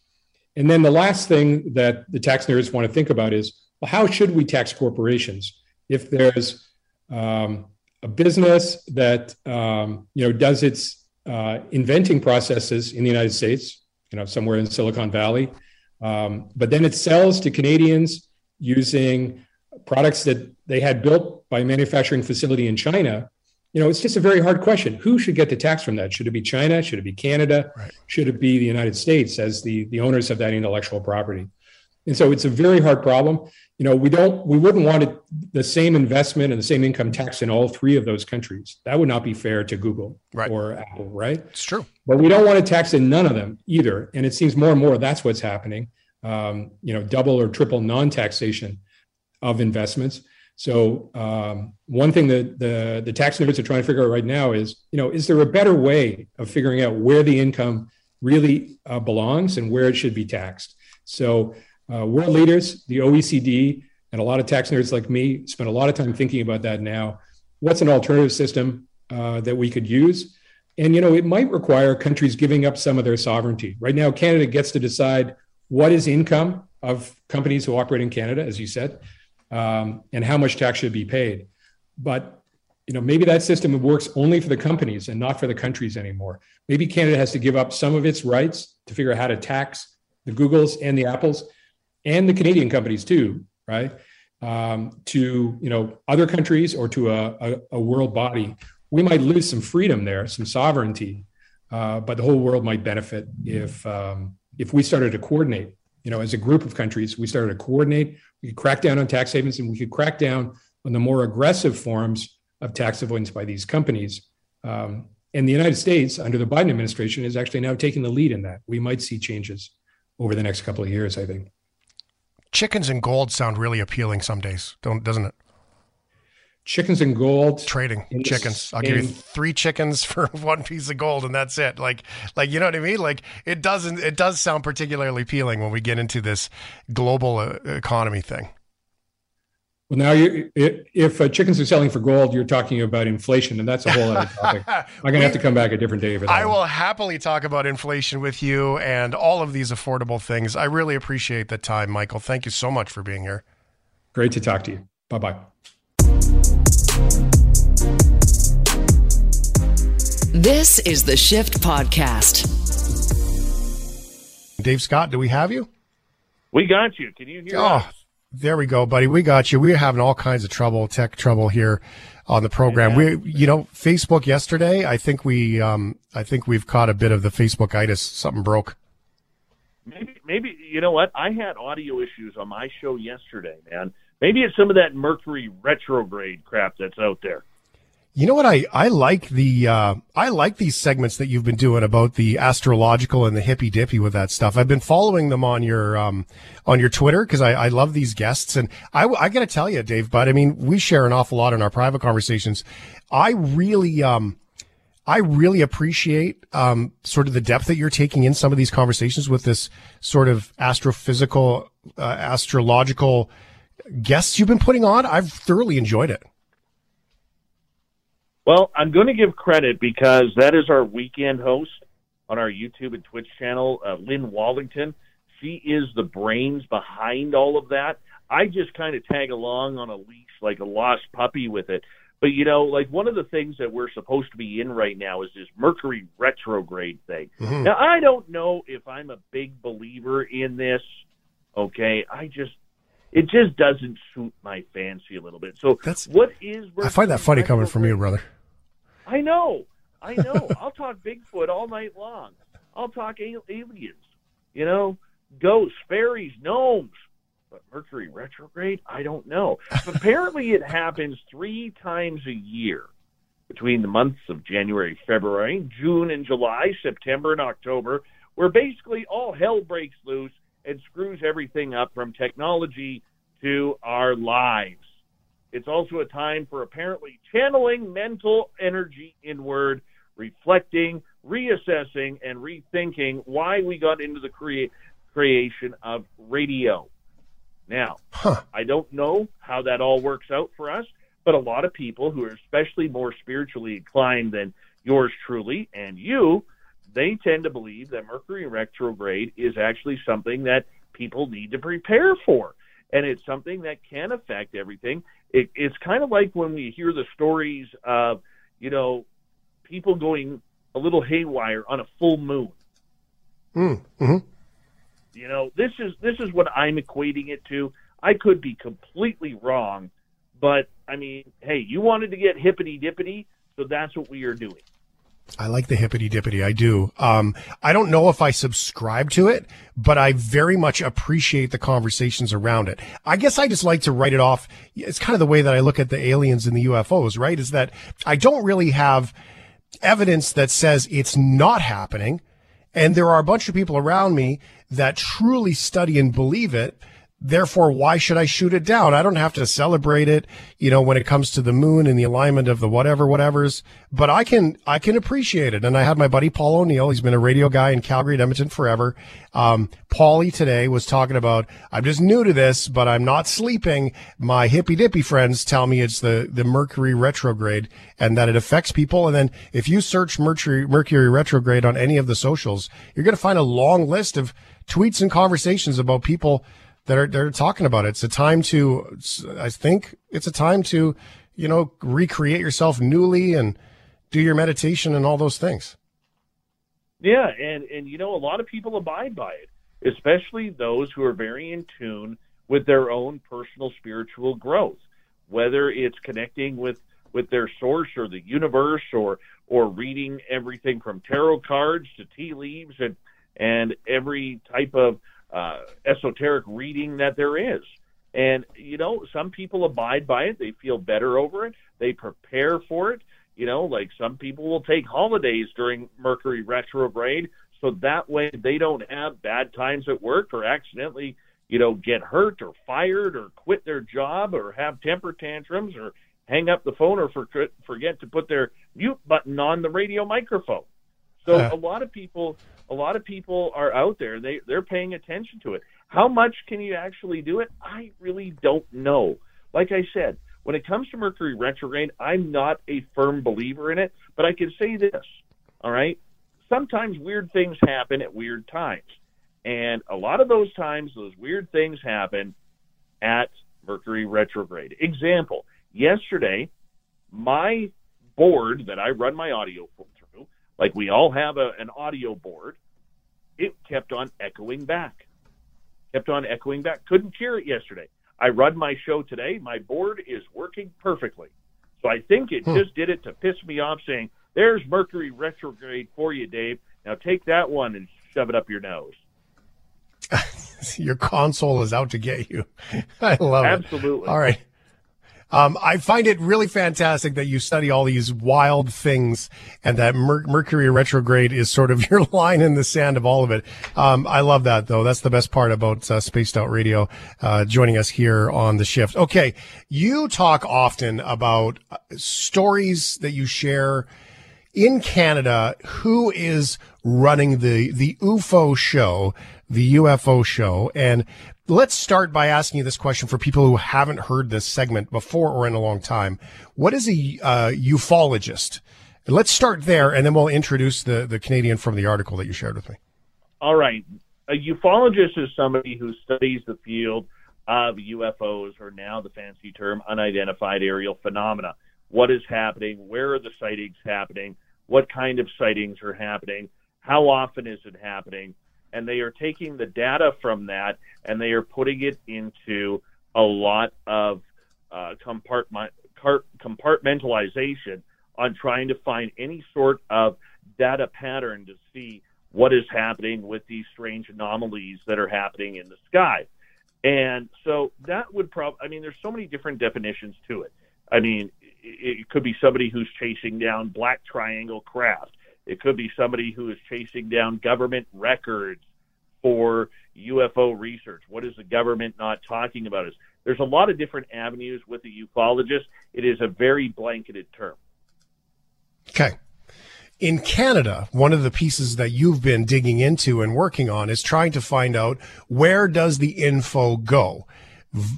And then the last thing that the tax nerds want to think about is well, how should we tax corporations? If there's um, a business that um, you know does its uh, inventing processes in the United States, you know, somewhere in Silicon Valley, um, but then it sells to Canadians using products that they had built by a manufacturing facility in China, you know, it's just a very hard question. Who should get the tax from that? Should it be China? Should it be Canada? Right. Should it be the United States as the, the owners of that intellectual property? And so it's a very hard problem. You know, we don't, we wouldn't want it, the same investment and the same income tax in all three of those countries. That would not be fair to Google right. or Apple, right? It's true. But we don't want to tax in none of them either. And it seems more and more that's what's happening. Um, you know, double or triple non-taxation of investments. So um, one thing that the the tax nerds are trying to figure out right now is, you know, is there a better way of figuring out where the income really uh, belongs and where it should be taxed? So uh, world leaders, the OECD, and a lot of tax nerds like me spend a lot of time thinking about that now. What's an alternative system uh, that we could use? And you know, it might require countries giving up some of their sovereignty. Right now, Canada gets to decide what is income of companies who operate in Canada, as you said, um, and how much tax should be paid. But you know, maybe that system works only for the companies and not for the countries anymore. Maybe Canada has to give up some of its rights to figure out how to tax the Googles and the Apples and the Canadian companies too, right? Um, to you know other countries or to a, a, a, world body, we might lose some freedom there, some sovereignty, uh, but the whole world might benefit if um, if we started to coordinate. You know, as a group of countries, we started to coordinate. We could crack down on tax havens, and we could crack down on the more aggressive forms of tax avoidance by these companies. Um, and the United States, under the Biden administration, is actually now taking the lead in that. We might see changes over the next couple of years, I think. Chickens and gold sound really appealing some days, don't doesn't it? Chickens and gold trading chickens. I'll give you three chickens for one piece of gold, and that's it. Like, like you know what I mean? Like it doesn't. It does sound particularly appealing when we get into this global uh, economy thing. Well, now you, if uh, chickens are selling for gold, you're talking about inflation, and that's a whole other topic. I'm going to have to come back a different day for that. I will happily talk about inflation with you and all of these affordable things. I really appreciate the time, Michael. Thank you so much for being here. Great to talk to you. Bye bye This is the Shift Podcast. Dave Scott, do we have you? We got you. Can you hear oh. us? There we go, buddy. We got you. We're having all kinds of trouble, tech trouble here on the program. Yeah. We, you know, Facebook yesterday. I think we, um, I think we've caught a bit of the Facebook itis. Something broke. Maybe, maybe you know what? I had audio issues on my show yesterday, man. Maybe it's some of that Mercury retrograde crap that's out there. You know what I, I like the uh, I like these segments that you've been doing about the astrological and the hippy dippy with that stuff. I've been following them on your um, on your Twitter because I, I love these guests and I, I got to tell you, Dave. But I mean, we share an awful lot in our private conversations. I really um, I really appreciate um, sort of the depth that you're taking in some of these conversations with this sort of astrophysical, uh, astrological guests you've been putting on. I've thoroughly enjoyed it. Well, I'm going to give credit because that is our weekend host on our YouTube and Twitch channel, uh, Lynn Wallington. She is the brains behind all of that. I just kind of tag along on a leash like a lost puppy with it. But you know, like one of the things that we're supposed to be in right now is this Mercury retrograde thing. Mm-hmm. Now, I don't know if I'm a big believer in this. Okay, I just it just doesn't suit my fancy a little bit. So that's what is. I find that funny coming from you, brother. I know, I know. I'll talk Bigfoot all night long. I'll talk aliens. You know, ghosts, fairies, gnomes. But Mercury retrograde, I don't know. apparently, it happens three times a year between the months of January, February, June, and July, September, and October, where basically all hell breaks loose and screws everything up from technology to our lives. It's also a time for apparently channeling mental energy inward, reflecting, reassessing, and rethinking why we got into the crea- creation of radio. Now, huh. I don't know how that all works out for us, but a lot of people who are especially more spiritually inclined than yours truly and you they tend to believe that Mercury retrograde is actually something that people need to prepare for. And it's something that can affect everything. It, it's kind of like when we hear the stories of, you know, people going a little haywire on a full moon. Mm, mm-hmm. You know, this is this is what I'm equating it to. I could be completely wrong, but I mean, hey, you wanted to get hippity dippity, so that's what we are doing. I like the hippity dippity. I do. Um, I don't know if I subscribe to it, but I very much appreciate the conversations around it. I guess I just like to write it off. It's kind of the way that I look at the aliens and the UFOs, right? Is that I don't really have evidence that says it's not happening. And there are a bunch of people around me that truly study and believe it. Therefore, why should I shoot it down? I don't have to celebrate it, you know, when it comes to the moon and the alignment of the whatever, whatevers, but I can, I can appreciate it. And I had my buddy Paul O'Neill. He's been a radio guy in Calgary and Edmonton forever. Um, Paulie today was talking about, I'm just new to this, but I'm not sleeping. My hippy dippy friends tell me it's the, the Mercury retrograde and that it affects people. And then if you search Mercury, Mercury retrograde on any of the socials, you're going to find a long list of tweets and conversations about people that are, that are talking about it. It's a time to, I think it's a time to, you know, recreate yourself newly and do your meditation and all those things. Yeah, and and you know a lot of people abide by it, especially those who are very in tune with their own personal spiritual growth, whether it's connecting with with their source or the universe or or reading everything from tarot cards to tea leaves and and every type of uh, esoteric reading that there is. And you know, some people abide by it; they feel better over it, they prepare for it. You know, like some people will take holidays during Mercury retrograde, so that way they don't have bad times at work or accidentally, you know, get hurt or fired or quit their job or have temper tantrums or hang up the phone or for, forget to put their mute button on the radio microphone. So Yeah. a lot of people, a lot of people are out there. They they're paying attention to it. How much can you actually do it? I really don't know. Like I said, when it comes to Mercury retrograde, I'm not a firm believer in it, but I can say this. All right, sometimes weird things happen at weird times, and a lot of those times, those weird things happen at Mercury retrograde. Example: yesterday, my board that I run my audio through, like we all have a, an audio board, it kept on echoing back. Kept on echoing back. Couldn't hear it yesterday. I run my show today. My board is working perfectly. So I think it hmm. just did it to piss me off, saying, There's Mercury retrograde for you, Dave. Now take that one and shove it up your nose. Your console is out to get you. I love it. Absolutely. All right. Um, I find it really fantastic that you study all these wild things and that Mer- Mercury retrograde is sort of your line in the sand of all of it. Um, I love that though. That's the best part about uh, Spaced Out Radio, uh, joining us here on the shift. Okay. You talk often about uh, stories that you share in Canada, who is running the the UFO show, the UFO show? And let's start by asking you this question for people who haven't heard this segment before or in a long time. What is a uh, ufologist? Let's start there, and then we'll introduce the the Canadian from the article that you shared with me. All right. A ufologist is somebody who studies the field of UFOs, or now the fancy term unidentified aerial phenomena. What is happening? Where are the sightings happening? What kind of sightings are happening? How often is it happening? And they are taking the data from that and they are putting it into a lot of uh, compartment, compartmentalization on trying to find any sort of data pattern to see what is happening with these strange anomalies that are happening in the sky. And so that would probably, I mean, there's so many different definitions to it. I mean, it could be somebody who's chasing down black triangle craft. It could be somebody who is chasing down government records for UFO research. What is the government not talking about? Us. There's a lot of different avenues with the ufologist. It is a very blanketed term. Okay. In Canada, one of the pieces that you've been digging into and working on is trying to find out where does the info go.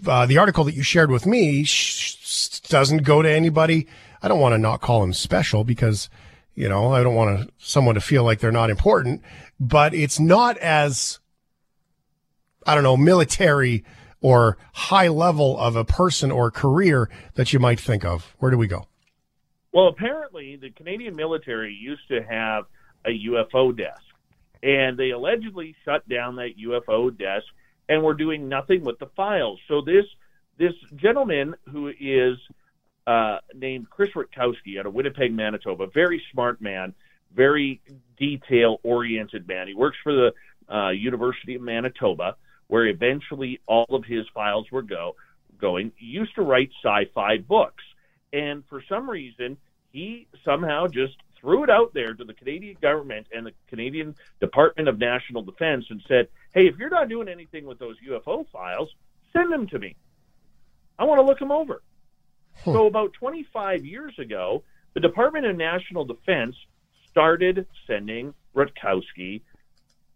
Uh, the article that you shared with me sh- doesn't go to anybody. I don't want to not call him special because, you know, I don't want to, someone to feel like they're not important, but it's not as, I don't know, military or high level of a person or career that you might think of. Where do we go? Well, apparently, the Canadian military used to have a UFO desk, and they allegedly shut down that UFO desk and were doing nothing with the files. So this this gentleman who is uh, named Chris Rutkowski out of Winnipeg, Manitoba, very smart man, very detail oriented man. He works for the uh, University of Manitoba, where eventually all of his files were go going. He used to write sci-fi books and for some reason he somehow just threw it out there to the Canadian government and the Canadian Department of National Defense and said, "Hey, if you're not doing anything with those UFO files, send them to me. I want to look them over." So about 25 years ago, the Department of National Defense started sending Rutkowski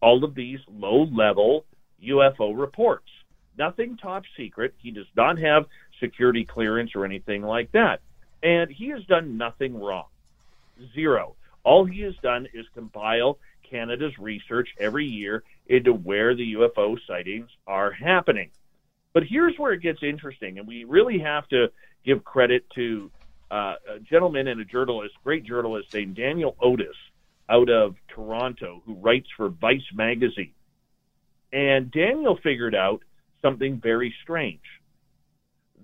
all of these low-level UFO reports. Nothing top secret. He does not have security clearance or anything like that. And he has done nothing wrong. Zero. All he has done is compile Canada's research every year into where the UFO sightings are happening. But here's where it gets interesting, and we really have to give credit to uh, a gentleman and a journalist, great journalist named Daniel Otis out of Toronto, who writes for Vice magazine. And Daniel figured out something very strange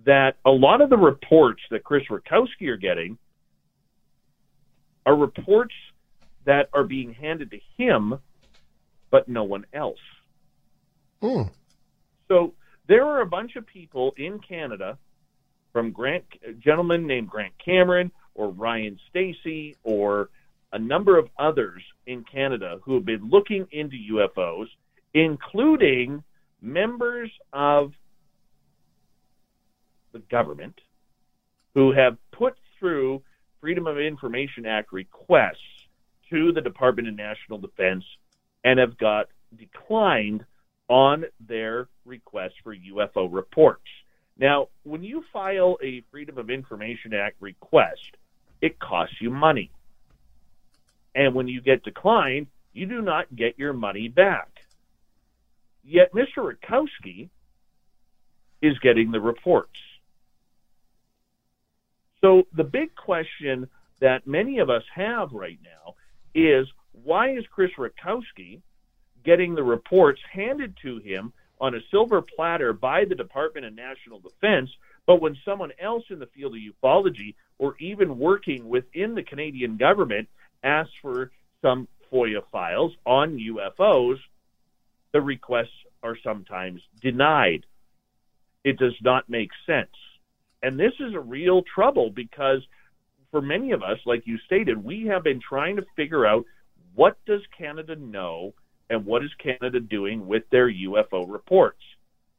that a lot of the reports that Chris Rutkowski are getting are reports that are being handed to him, but no one else. Mm. So there are a bunch of people in Canada, from Grant, a gentleman named Grant Cameron or Ryan Stacey or a number of others in Canada who have been looking into UFOs, including members of the government who have put through Freedom of Information Act requests to the Department of National Defense and have got declined on their request for UFO reports. Now, when you file a Freedom of Information Act request, it costs you money. And when you get declined, you do not get your money back. Yet Mr. Rutkowski is getting the reports. So the big question that many of us have right now is why is Chris Rutkowski getting the reports handed to him on a silver platter by the Department of National Defense, but when someone else in the field of ufology or even working within the Canadian government asks for some FOIA files on UFOs, the requests are sometimes denied. It does not make sense. And this is a real trouble because for many of us, like you stated, we have been trying to figure out what does Canada know and what is Canada doing with their UFO reports.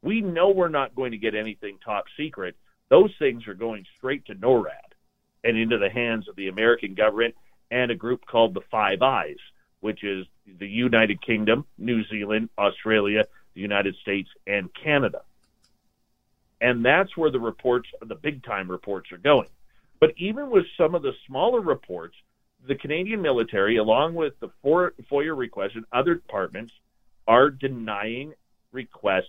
We know we're not going to get anything top secret. Those things are going straight to NORAD and into the hands of the American government and a group called the Five Eyes, which is the United Kingdom, New Zealand, Australia, the United States, and Canada. And that's where the reports, the big time reports, are going. But even with some of the smaller reports, the Canadian military, along with the FOIA request and other departments, are denying requests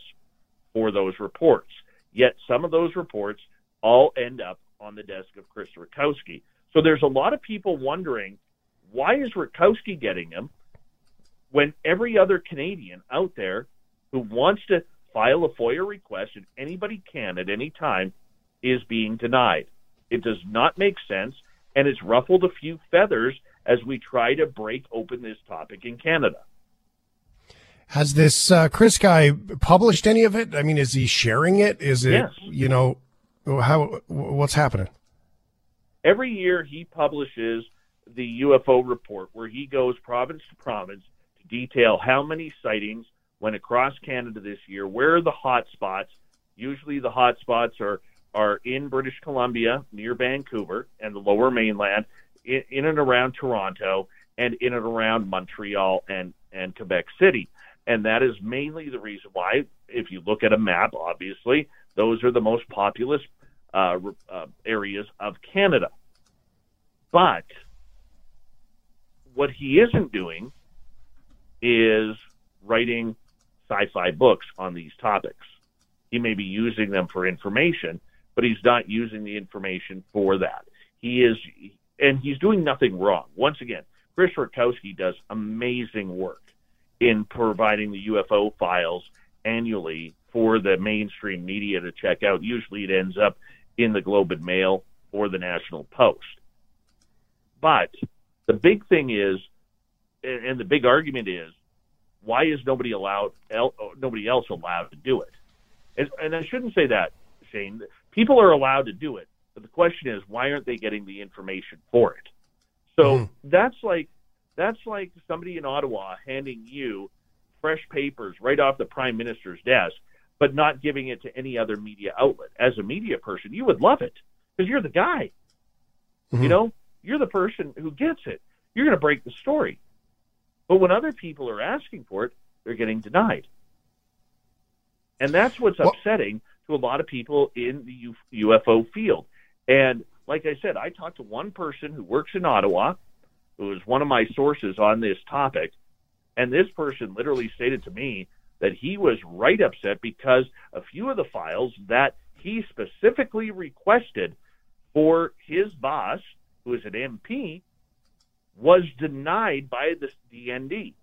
for those reports. Yet some of those reports all end up on the desk of Chris Rutkowski. So there's a lot of people wondering why is Rutkowski getting them when every other Canadian out there who wants to file a FOIA request, and anybody can at any time, is being denied. It does not make sense, and it's ruffled a few feathers as we try to break open this topic in Canada. Has this uh, Chris guy published any of it? I mean, is he sharing it? Is it, Yes. you know, how, what's happening? Every year he publishes the UFO report where he goes province to province to detail how many sightings went across Canada this year, where are the hot spots. Usually the hot spots are, are in British Columbia, near Vancouver, and the lower mainland, in, in and around Toronto, and in and around Montreal and, and Quebec City. And that is mainly the reason why, if you look at a map, obviously, those are the most populous uh, uh, areas of Canada. But what he isn't doing is writing sci-fi books on these topics. He may be using them for information, but he's not using the information for that. He is, and he's doing nothing wrong. Once again, Chris Rutkowski does amazing work in providing the UFO files annually for the mainstream media to check out. Usually it ends up in the Globe and Mail or the National Post. But the big thing is, and the big argument is, why is nobody allowed, nobody else allowed to do it? And, and I shouldn't say that, Shane. People are allowed to do it, but the question is, why aren't they getting the information for it? So hmm. that's like that's like somebody in Ottawa handing you fresh papers right off the prime minister's desk, but not giving it to any other media outlet. As a media person, you would love it because you're the guy. You hmm. know, you're the person who gets it. You're going to break the story. But when other people are asking for it, they're getting denied. And that's what's upsetting to a lot of people in the UFO field. And like I said, I talked to one person who works in Ottawa, who is one of my sources on this topic, And this person literally stated to me that he was right upset because a few of the files that he specifically requested for his boss, who is an MP, was denied by the DND.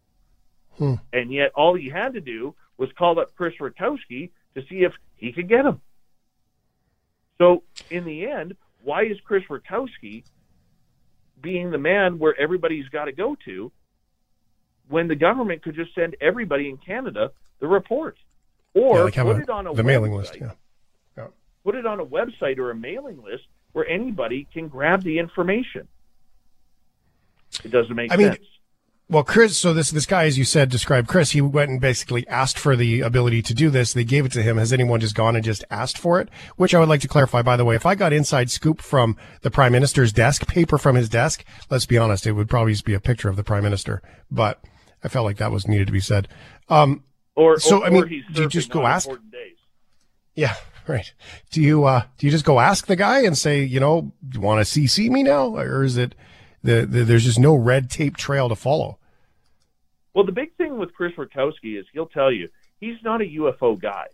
Hmm. And yet all he had to do was call up Chris Rutkowski to see if he could get him. So in the end, why is Chris Rutkowski being the man where everybody's got to go to when the government could just send everybody in Canada the report or Yeah, like put a- it on a the mailing list. Yeah. Yeah. Put it on a website or a mailing list where anybody can grab the information. It doesn't make I mean, sense. Well, Chris, so this this guy, as you said, described Chris. He went and basically asked for the ability to do this. They gave it to him. Has anyone just gone and just asked for it? Which I would like to clarify. By the way, if I got inside scoop from the prime minister's desk, paper from his desk, let's be honest, it would probably just be a picture of the prime minister. But I felt like that was needed to be said. Um, Or, so or, I mean, do you just go ask? Yeah, right. Do you uh do you just go ask the guy and say, you know, do you want to CC me now, or is it the, the there's just no red tape trail to follow? Well, the big thing with Chris Rutkowski is he'll tell you he's not a UFO guy.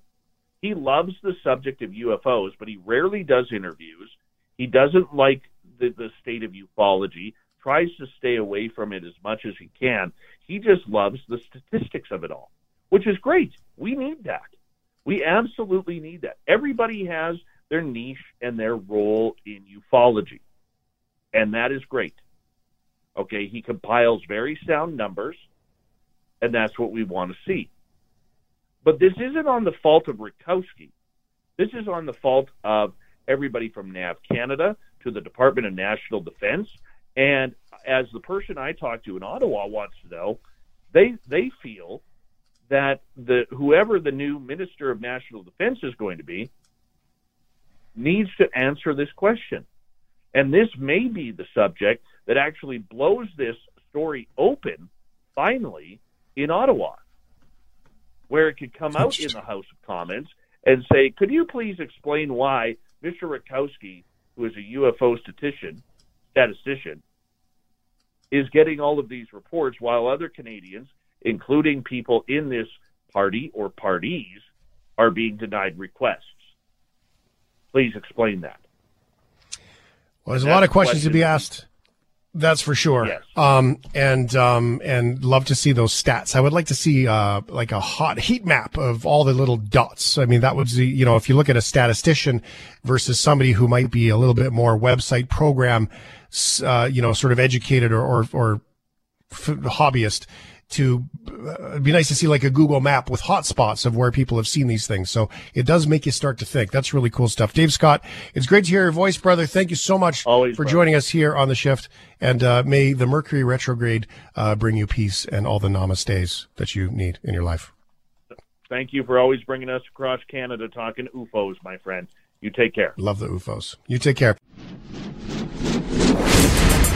He loves the subject of UFOs, but he rarely does interviews. He doesn't like the, the state of ufology, tries to stay away from it as much as he can. He just loves the statistics of it all, which is great. We need that. We absolutely need that. Everybody has their niche and their role in ufology, and that is great. Okay, he compiles very sound numbers and that's what we want to see. But this isn't on the fault of Rutkowski. This is on the fault of everybody from NAV Canada to the Department of National Defense. And as the person I talked to in Ottawa wants to know, they they feel that the whoever the new Minister of National Defense is going to be needs to answer this question. And this may be the subject that actually blows this story open finally in Ottawa, where it could come out in the House of Commons and say, could you please explain why Mr. Rutkowski, who is a UFO statistician, statistician, is getting all of these reports while other Canadians, including people in this party or parties, are being denied requests? Please explain that. Well, there's a lot of questions to be asked. That's for sure. Yes. Um, and um, and love to see those stats. I would like to see uh, like a hot heat map of all the little dots. I mean, that would be, you know, if you look at a statistician versus somebody who might be a little bit more website program, uh, you know, sort of educated or or, or f- hobbyist. To uh, it'd be nice to see like a Google map with hotspots of where people have seen these things. So it does make you start to think. That's really cool stuff. Dave Scott, it's great to hear your voice, brother. Thank you so much for brother. joining us here on the shift. And uh, may the Mercury retrograde uh, bring you peace and all the namastes that you need in your life. Thank you for always bringing us across Canada talking UFOs, my friend. You take care. Love the UFOs. You take care.